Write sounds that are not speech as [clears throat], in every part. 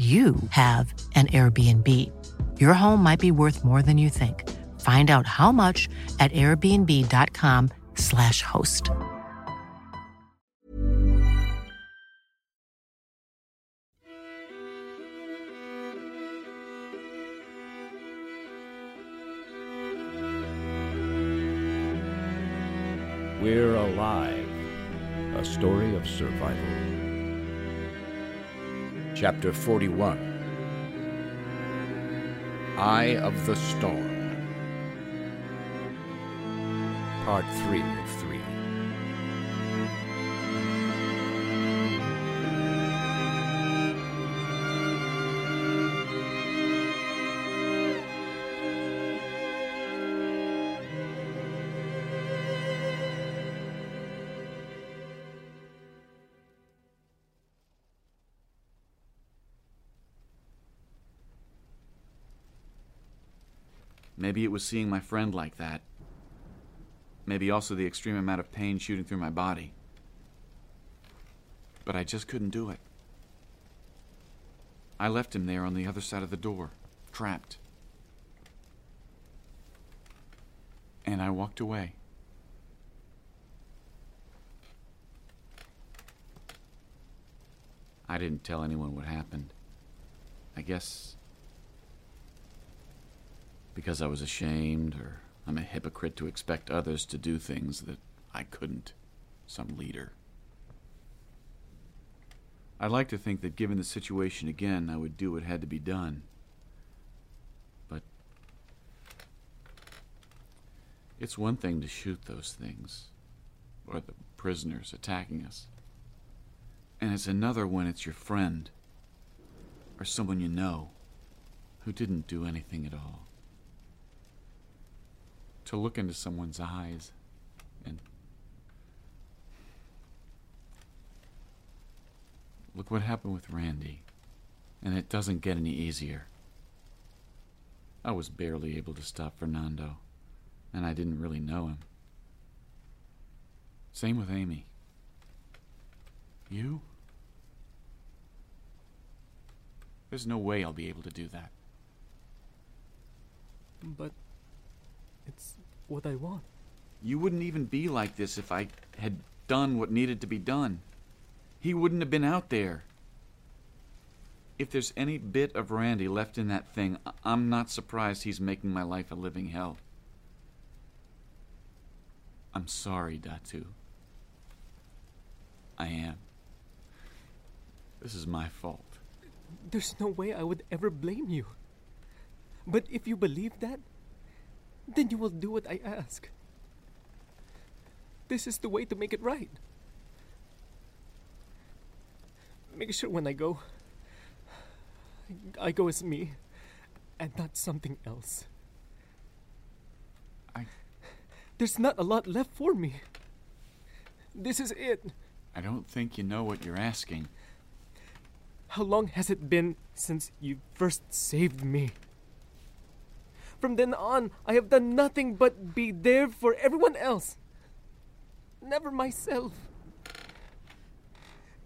you have an Airbnb. Your home might be worth more than you think. Find out how much at airbnb.com/slash host. We're Alive, a story of survival. Chapter 41 Eye of the Storm. Part 3 of 3. Was seeing my friend like that. Maybe also the extreme amount of pain shooting through my body. But I just couldn't do it. I left him there on the other side of the door, trapped. And I walked away. I didn't tell anyone what happened. I guess because I was ashamed, or I'm a hypocrite to expect others to do things that I couldn't. Some leader. I'd like to think that given the situation again, I would do what had to be done. But it's one thing to shoot those things, or the prisoners attacking us. And it's another when it's your friend, or someone you know who didn't do anything at all. To look into someone's eyes and look what happened with Randy. And it doesn't get any easier. I was barely able to stop Fernando, and I didn't really know him. Same with Amy. You? There's no way I'll be able to do that. But it's what I want. You wouldn't even be like this if I had done what needed to be done. He wouldn't have been out there. If there's any bit of Randy left in that thing, I'm not surprised he's making my life a living hell. I'm sorry, Datu. I am. This is my fault. There's no way I would ever blame you. But if you believe that, then you will do what I ask. This is the way to make it right. Make sure when I go, I go as me and not something else. I There's not a lot left for me. This is it. I don't think you know what you're asking. How long has it been since you first saved me? From then on, I have done nothing but be there for everyone else. Never myself.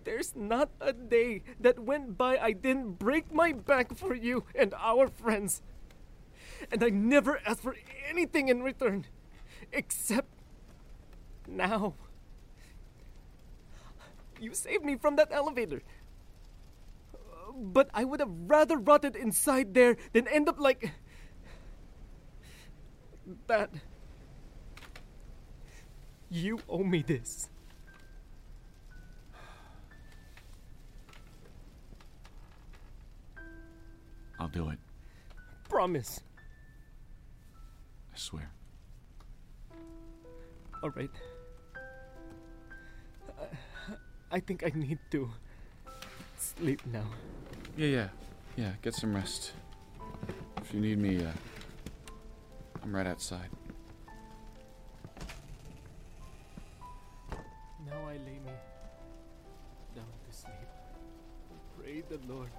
There's not a day that went by I didn't break my back for you and our friends. And I never asked for anything in return, except now. You saved me from that elevator. But I would have rather rotted inside there than end up like. That. You owe me this. I'll do it. Promise. I swear. All right. I think I need to sleep now. Yeah, yeah. Yeah, get some rest. If you need me, uh, I'm right outside. Now I lay me down to sleep. Pray the Lord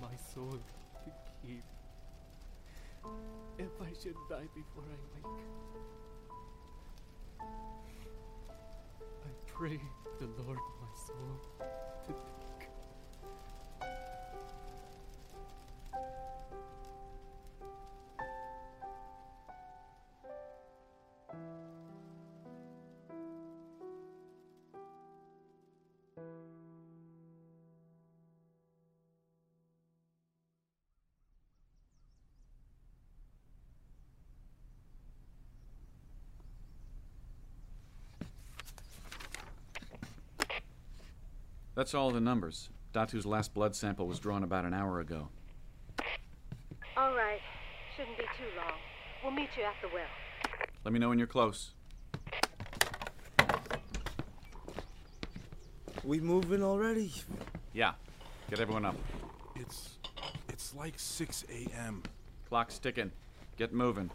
my soul to keep. If I should die before I wake, I pray the Lord my soul to That's all the numbers. Datu's last blood sample was drawn about an hour ago. All right. Shouldn't be too long. We'll meet you at the well. Let me know when you're close. We moving already? Yeah. Get everyone up. It's it's like 6 a.m. Clock's ticking. Get moving.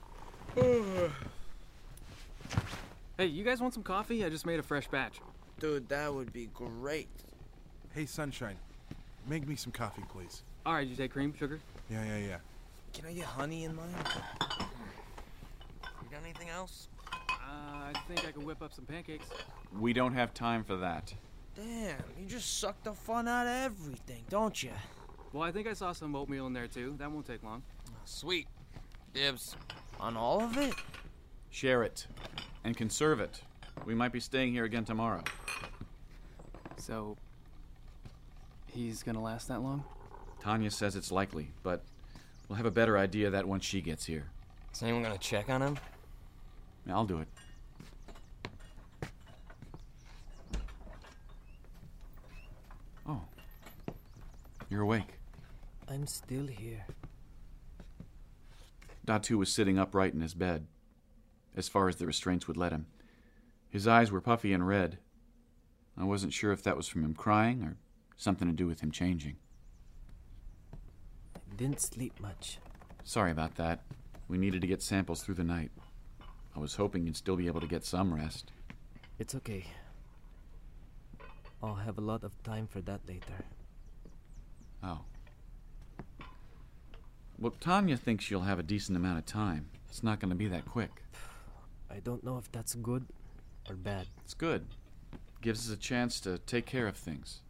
Hey, you guys want some coffee? I just made a fresh batch. Dude, that would be great. Hey, Sunshine, make me some coffee, please. All right, you say cream, sugar? Yeah, yeah, yeah. Can I get honey in mine? You got anything else? Uh, I think I could whip up some pancakes. We don't have time for that. Damn, you just suck the fun out of everything, don't you? Well, I think I saw some oatmeal in there too. That won't take long. Sweet. Dibs. On all of it? Share it. And conserve it. We might be staying here again tomorrow. So, he's gonna last that long? Tanya says it's likely, but we'll have a better idea of that once she gets here. Is anyone gonna check on him? I'll do it. Oh. You're awake. I'm still here. Datu was sitting upright in his bed, as far as the restraints would let him. His eyes were puffy and red. I wasn't sure if that was from him crying or something to do with him changing. didn't sleep much. Sorry about that. We needed to get samples through the night. I was hoping you'd still be able to get some rest. It's okay. I'll have a lot of time for that later. Oh. Well, Tanya thinks you'll have a decent amount of time. It's not going to be that quick. [sighs] I don't know if that's good or bad. It's good. Gives us a chance to take care of things.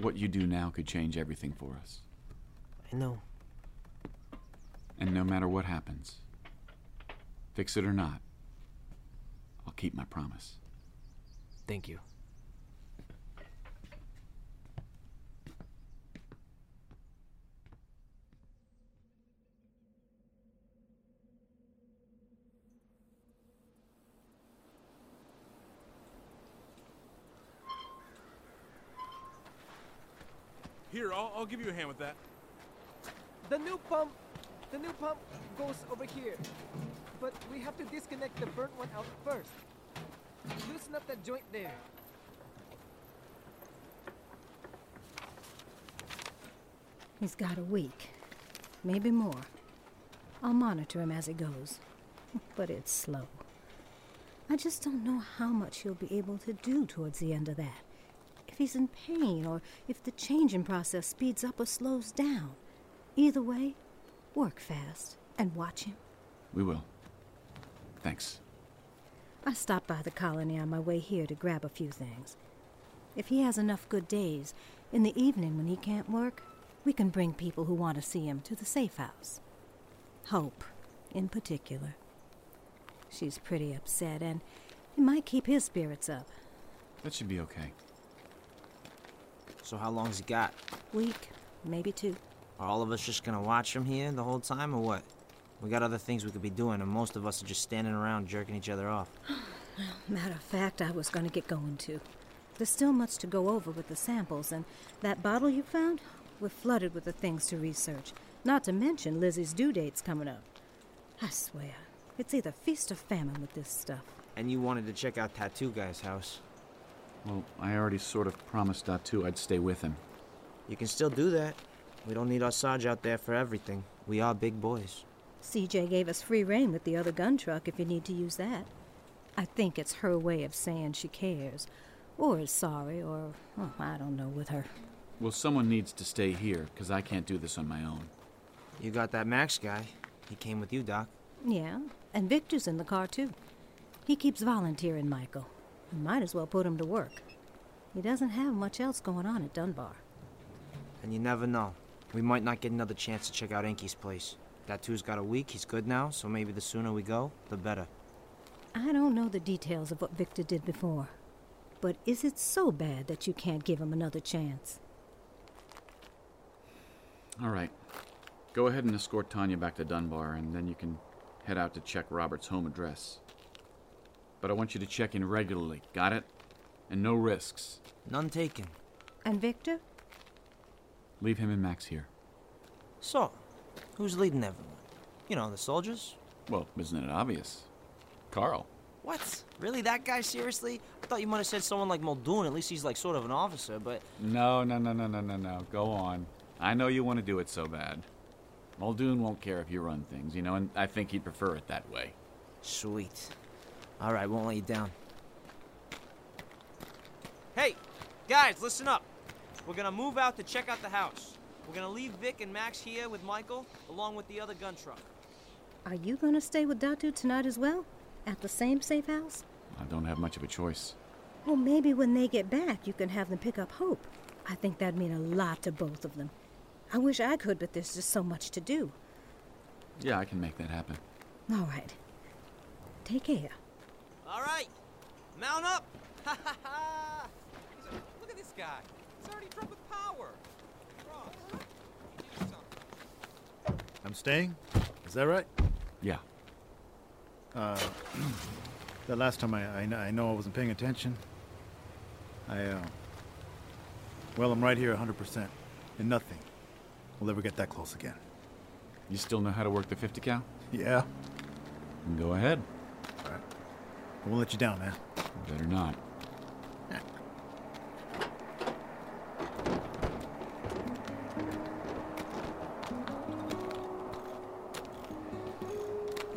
What you do now could change everything for us. I know. And no matter what happens, fix it or not, I'll keep my promise. Thank you. I'll, I'll give you a hand with that. The new pump, the new pump goes over here. But we have to disconnect the burnt one out first. Loosen up that joint there. He's got a week, maybe more. I'll monitor him as he goes, [laughs] but it's slow. I just don't know how much he'll be able to do towards the end of that. If he's in pain, or if the changing process speeds up or slows down. Either way, work fast and watch him. We will. Thanks. I stopped by the colony on my way here to grab a few things. If he has enough good days, in the evening when he can't work, we can bring people who want to see him to the safe house. Hope, in particular. She's pretty upset, and it might keep his spirits up. That should be okay. So how long's he got? Week, maybe two. Are all of us just gonna watch him here the whole time, or what? We got other things we could be doing, and most of us are just standing around jerking each other off. [sighs] well, Matter of fact, I was to get going too. There's still much to go over with the samples, and that bottle you found? We're flooded with the things to research. Not to mention Lizzie's due date's coming up. I swear, it's either feast or famine with this stuff. And you wanted to check out Tattoo Guy's house. Well, I already sort of promised Datu I'd stay with him. You can still do that. We don't need our Sarge out there for everything. We are big boys. CJ gave us free rein with the other gun truck if you need to use that. I think it's her way of saying she cares, or is sorry, or oh, I don't know with her. Well, someone needs to stay here, because I can't do this on my own. You got that Max guy. He came with you, Doc. Yeah, and Victor's in the car too. He keeps volunteering, Michael. We might as well put him to work. He doesn't have much else going on at Dunbar. And you never know. We might not get another chance to check out Enki's place. Datu's got a week, he's good now, so maybe the sooner we go, the better. I don't know the details of what Victor did before, but is it so bad that you can't give him another chance? All right. Go ahead and escort Tanya back to Dunbar, and then you can head out to check Robert's home address. But I want you to check in regularly, got it? And no risks. None taken. And Victor? Leave him and Max here. So, who's leading everyone? You know, the soldiers? Well, isn't it obvious? Carl. What? Really? That guy? Seriously? I thought you might have said someone like Muldoon. At least he's like sort of an officer, but. No, no, no, no, no, no, no. Go on. I know you want to do it so bad. Muldoon won't care if you run things, you know, and I think he'd prefer it that way. Sweet. All right, won't let you down. Hey, guys, listen up. We're gonna move out to check out the house. We're gonna leave Vic and Max here with Michael, along with the other gun truck. Are you going to stay with Datu tonight as well? At the same safe house? I don't have much of a choice. Well, maybe when they get back, you can have them pick up Hope. I think that'd mean a lot to both of them. I wish I could, but there's just so much to do. Yeah, I can make that happen. All right. Take care. All right, mount up. [laughs] Ha ha ha! Look at this guy. He's already drunk with power. I'm staying? Is that right? Yeah. Uh, [clears throat] the last time I, I, I know I wasn't paying attention. I, uh, well, I'm right here 100%, and nothing will ever get that close again. You still know how to work the 50 cal? Yeah? Go ahead. We'll let you down, man. Better not.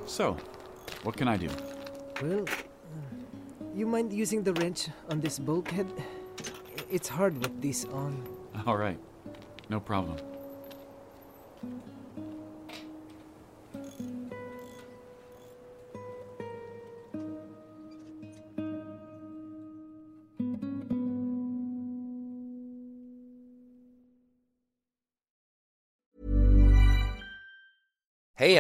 So, what can I do? Well, uh, you mind using the wrench on this bulkhead? It's hard with this on. All right. No problem.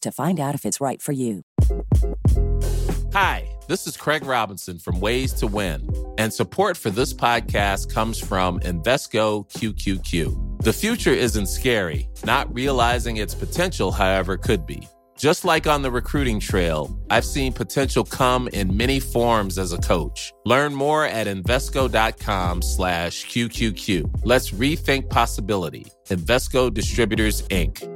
to find out if it's right for you. Hi, this is Craig Robinson from Ways to Win, and support for this podcast comes from Invesco QQQ. The future isn't scary, not realizing its potential, however, could be. Just like on the recruiting trail, I've seen potential come in many forms as a coach. Learn more at Invesco.com slash QQQ. Let's rethink possibility. Invesco Distributors, Inc.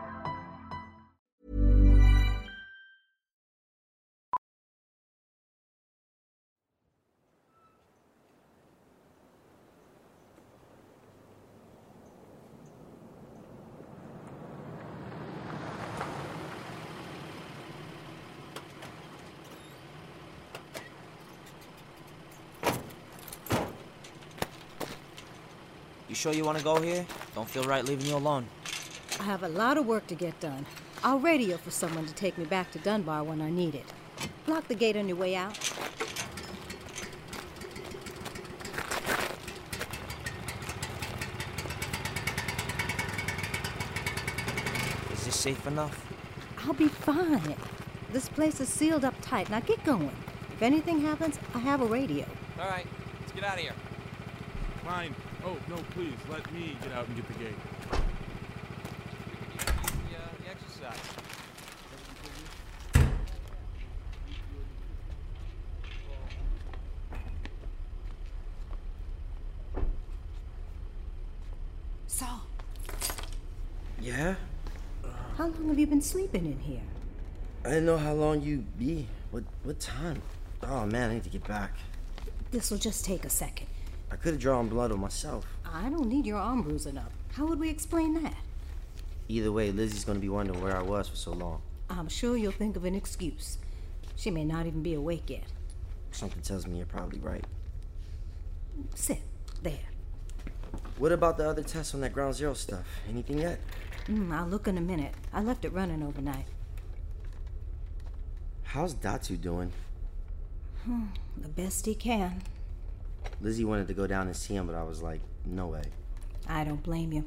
Sure you want to go here? Don't feel right leaving you alone. I have a lot of work to get done. I'll radio for someone to take me back to Dunbar when I need it. Lock the gate on your way out. Is this safe enough? I'll be fine. This place is sealed up tight. Now get going. If anything happens, I have a radio. All right. Let's get out of here. Fine. Oh, no, please, let me get out and get the gate. The, uh, the exercise. Saul, Yeah? how long have you been sleeping in here? I didn't know how long you'd be. What what time? Oh man, I need to get back. This will just take a second. I could have drawn blood on myself. I don't need your arm bruising up. How would we explain that? Either way, Lizzie's gonna be wondering where I was for so long. I'm sure you'll think of an excuse. She may not even be awake yet. Something tells me you're probably right. Sit there. What about the other tests on that ground zero stuff? Anything yet? Mm, I'll look in a minute. I left it running overnight. How's Datu doing? Hmm, the best he can. Lizzie wanted to go down and see him, but I was like, no way. I don't blame you.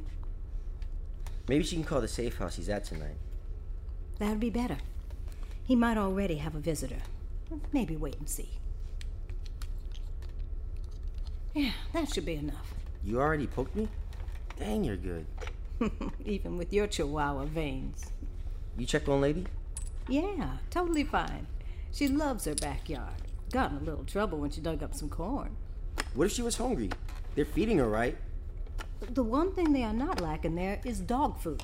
Maybe she can call the safe house he's at tonight. That'd be better. He might already have a visitor. Maybe wait and see. Yeah, that should be enough. You already poked me? Dang, you're good. [laughs] Even with your chihuahua veins. You checked on lady? Yeah, totally fine. She loves her backyard. Got in a little trouble when she dug up some corn. What if she was hungry? They're feeding her, right? The one thing they are not lacking there is dog food.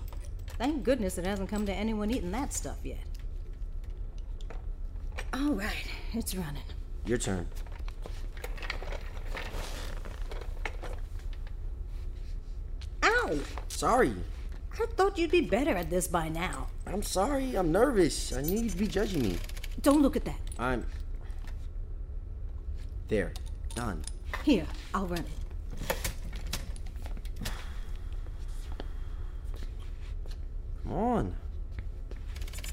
Thank goodness it hasn't come to anyone eating that stuff yet. All right, it's running. Your turn. Ow! Sorry. I thought you'd be better at this by now. I'm sorry. I'm nervous. I knew you'd be judging me. Don't look at that. I'm. There. Done. Here, I'll run it. Come on.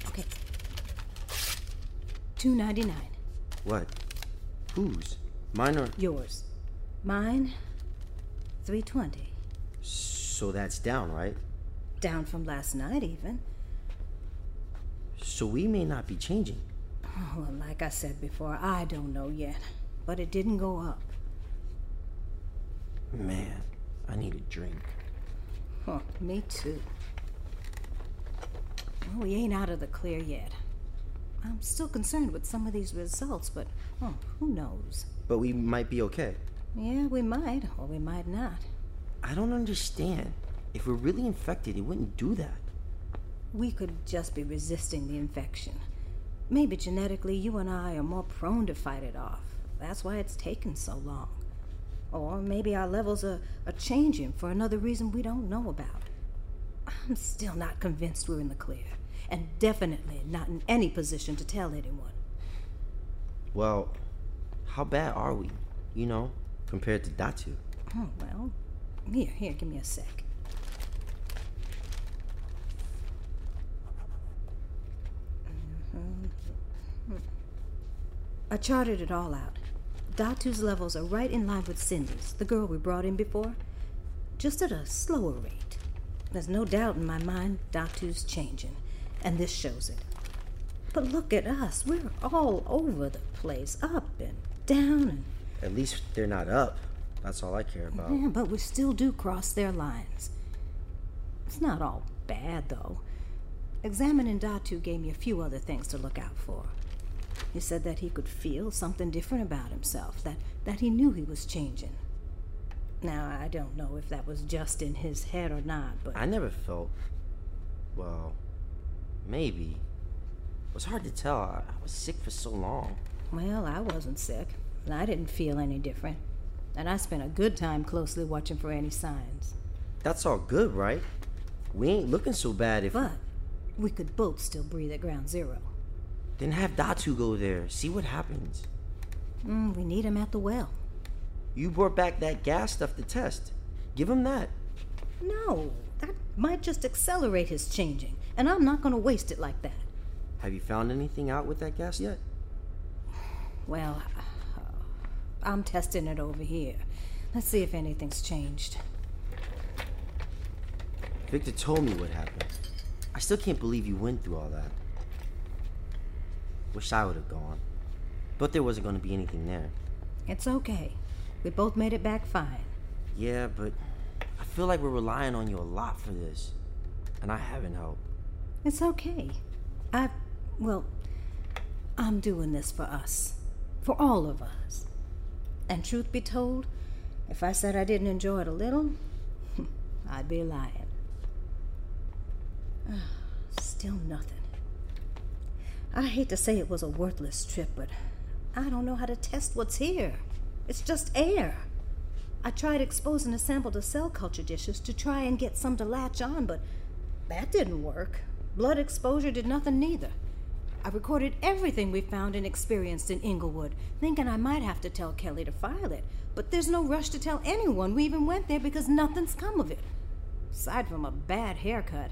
Okay. Two ninety nine. What? Whose? Mine or. Yours. Mine. Three twenty. So that's down, right? Down from last night, even. So we may not be changing. Oh, like I said before, I don't know yet. But it didn't go up. Man, I need a drink. Huh, me too. Well, we ain't out of the clear yet. I'm still concerned with some of these results, but oh, who knows? But we might be okay. Yeah, we might, or we might not. I don't understand. If we're really infected, it wouldn't do that. We could just be resisting the infection. Maybe genetically, you and I are more prone to fight it off. That's why it's taken so long. Or maybe our levels are, are changing for another reason we don't know about. I'm still not convinced we're in the clear, and definitely not in any position to tell anyone. Well, how bad are we? You know, compared to Datu? Oh, well, here, here, give me a sec. Mhm. I charted it all out. Datu's levels are right in line with Cindy's, the girl we brought in before, just at a slower rate. There's no doubt in my mind Datu's changing, and this shows it. But look at us. We're all over the place, up and down and At least they're not up. That's all I care about. Yeah, but we still do cross their lines. It's not all bad, though. Examining Datu gave me a few other things to look out for. He said that he could feel something different about himself, that, that he knew he was changing. Now, I don't know if that was just in his head or not, but. I never felt. Well, maybe. It was hard to tell. I I was sick for so long. Well, I wasn't sick, and I didn't feel any different. And I spent a good time closely watching for any signs. That's all good, right? We ain't looking so bad if. But we could both still breathe at ground zero. Then have Datu go there. See what happens. Mm, we need him at the well. You brought back that gas stuff to test. Give him that. No, that might just accelerate his changing, and I'm not going to waste it like that. Have you found anything out with that gas yet? Well, I'm testing it over here. Let's see if anything's changed. Victor told me what happened. I still can't believe you went through all that. Wish I would have gone. But there wasn't going to be anything there. It's okay. We both made it back fine. Yeah, but I feel like we're relying on you a lot for this. And I haven't helped. It's okay. I, well, I'm doing this for us. For all of us. And truth be told, if I said I didn't enjoy it a little, [laughs] I'd be lying. [sighs] Still nothing. I hate to say it was a worthless trip, but I don't know how to test what's here. It's just air. I tried exposing a sample to cell culture dishes to try and get some to latch on, but that didn't work. Blood exposure did nothing neither. I recorded everything we found and experienced in Inglewood, thinking I might have to tell Kelly to file it, but there's no rush to tell anyone we even went there because nothing's come of it. Aside from a bad haircut.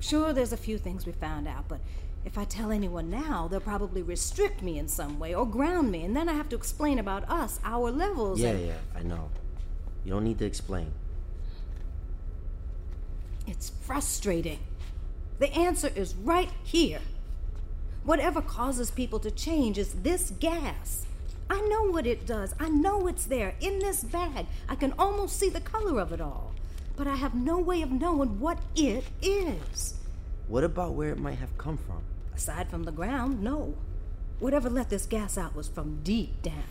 Sure, there's a few things we found out, but if I tell anyone now, they'll probably restrict me in some way or ground me, and then I have to explain about us, our levels. Yeah, yeah, I know. You don't need to explain. It's frustrating. The answer is right here. Whatever causes people to change is this gas. I know what it does. I know it's there in this bag. I can almost see the color of it all. But I have no way of knowing what it is. What about where it might have come from? Aside from the ground, no. Whatever let this gas out was from deep down.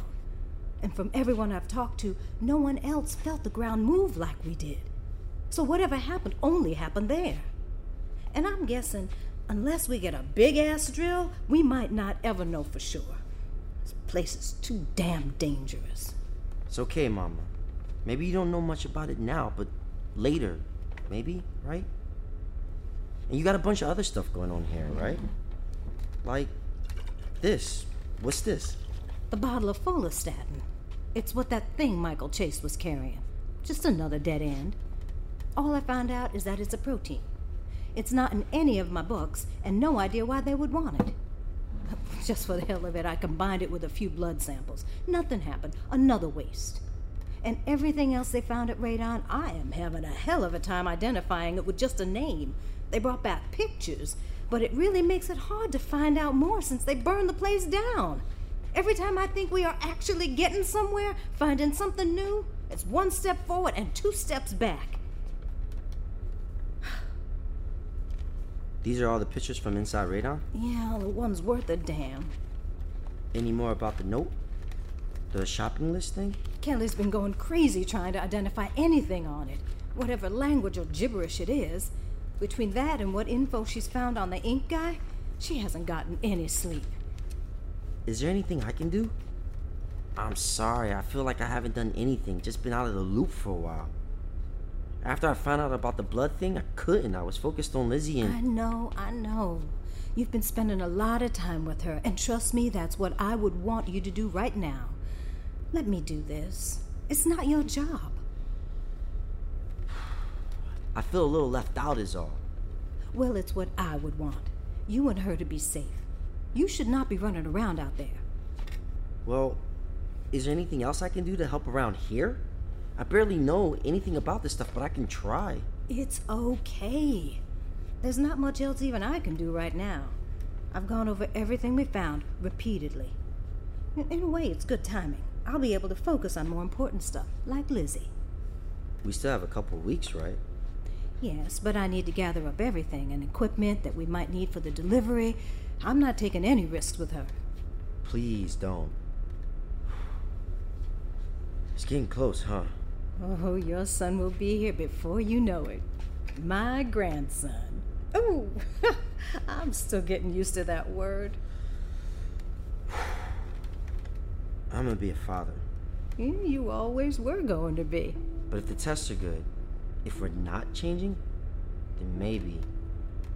And from everyone I've talked to, no one else felt the ground move like we did. So whatever happened only happened there. And I'm guessing, unless we get a big ass drill, we might not ever know for sure. This place is too damn dangerous. It's okay, Mama. Maybe you don't know much about it now, but later, maybe, right? And you got a bunch of other stuff going on here, right? Like this. What's this? The bottle of follistatin. It's what that thing Michael Chase was carrying. Just another dead end. All I found out is that it's a protein. It's not in any of my books, and no idea why they would want it. [laughs] Just for the hell of it, I combined it with a few blood samples. Nothing happened. Another waste. And everything else they found at Radon, I am having a hell of a time identifying it with just a name. They brought back pictures, but it really makes it hard to find out more since they burned the place down. Every time I think we are actually getting somewhere, finding something new, it's one step forward and two steps back. These are all the pictures from inside Radon? Yeah, the one's worth a damn. Any more about the note? The shopping list thing? Kelly's been going crazy trying to identify anything on it, whatever language or gibberish it is. Between that and what info she's found on the ink guy, she hasn't gotten any sleep. Is there anything I can do? I'm sorry, I feel like I haven't done anything, just been out of the loop for a while. After I found out about the blood thing, I couldn't. I was focused on Lizzie and. I know, I know. You've been spending a lot of time with her, and trust me, that's what I would want you to do right now. Let me do this. It's not your job. I feel a little left out, is all. Well, it's what I would want. You and her to be safe. You should not be running around out there. Well, is there anything else I can do to help around here? I barely know anything about this stuff, but I can try. It's okay. There's not much else even I can do right now. I've gone over everything we found repeatedly. In a way, it's good timing. I'll be able to focus on more important stuff, like Lizzie. We still have a couple of weeks, right? Yes, but I need to gather up everything and equipment that we might need for the delivery. I'm not taking any risks with her. Please don't. [sighs] It's getting close, huh? Oh, your son will be here before you know it. My grandson. Oh, [laughs] I'm still getting used to that word. [sighs] I'm gonna be a father. You always were going to be. But if the tests are good, if we're not changing, then maybe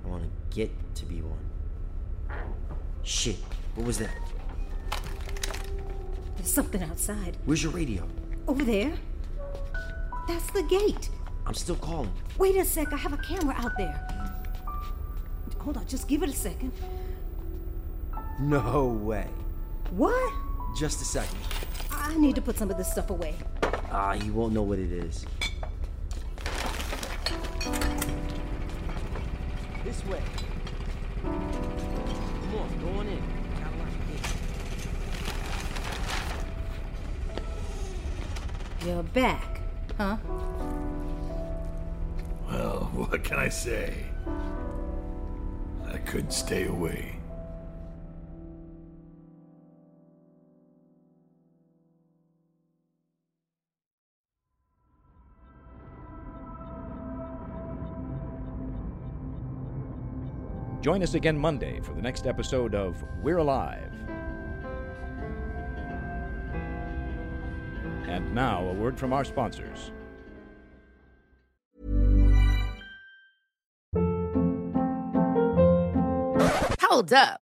I want to get to be one. Shit, what was that? There's something outside. Where's your radio? Over there. That's the gate. I'm still calling. Wait a sec, I have a camera out there. Hold on, just give it a second. No way. What? Just a second. I need to put some of this stuff away. Ah, you won't know what it is. This way. Come on, go on in. You're back, huh? Well, [laughs] what can I say? I couldn't stay away. Join us again Monday for the next episode of We're Alive. And now, a word from our sponsors. Hold up.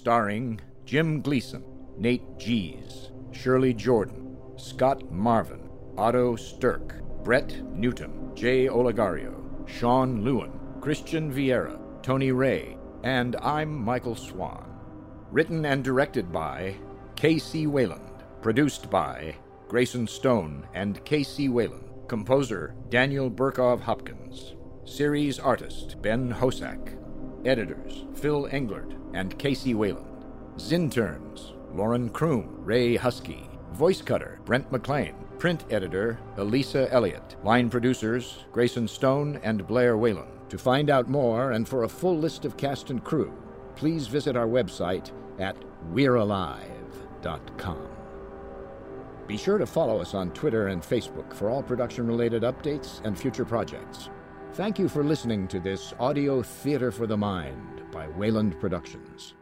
Starring Jim Gleason, Nate Gies, Shirley Jordan, Scott Marvin, Otto Stirk, Brett Newton, Jay Olegario, Sean Lewin, Christian Vieira, Tony Ray, and I'm Michael Swan. Written and directed by K.C. Wayland. Produced by Grayson Stone and K.C. Wayland. Composer Daniel Burkov Hopkins. Series artist Ben Hosack. Editors Phil Englert and K.C. Wayland. Zinterns Lauren Kroom, Ray Husky. Voice cutter Brent McLean. Print editor Elisa Elliott. Line producers Grayson Stone and Blair Whalen. To find out more and for a full list of cast and crew, please visit our website at we'realive.com. Be sure to follow us on Twitter and Facebook for all production related updates and future projects. Thank you for listening to this audio theater for the mind by Wayland Productions.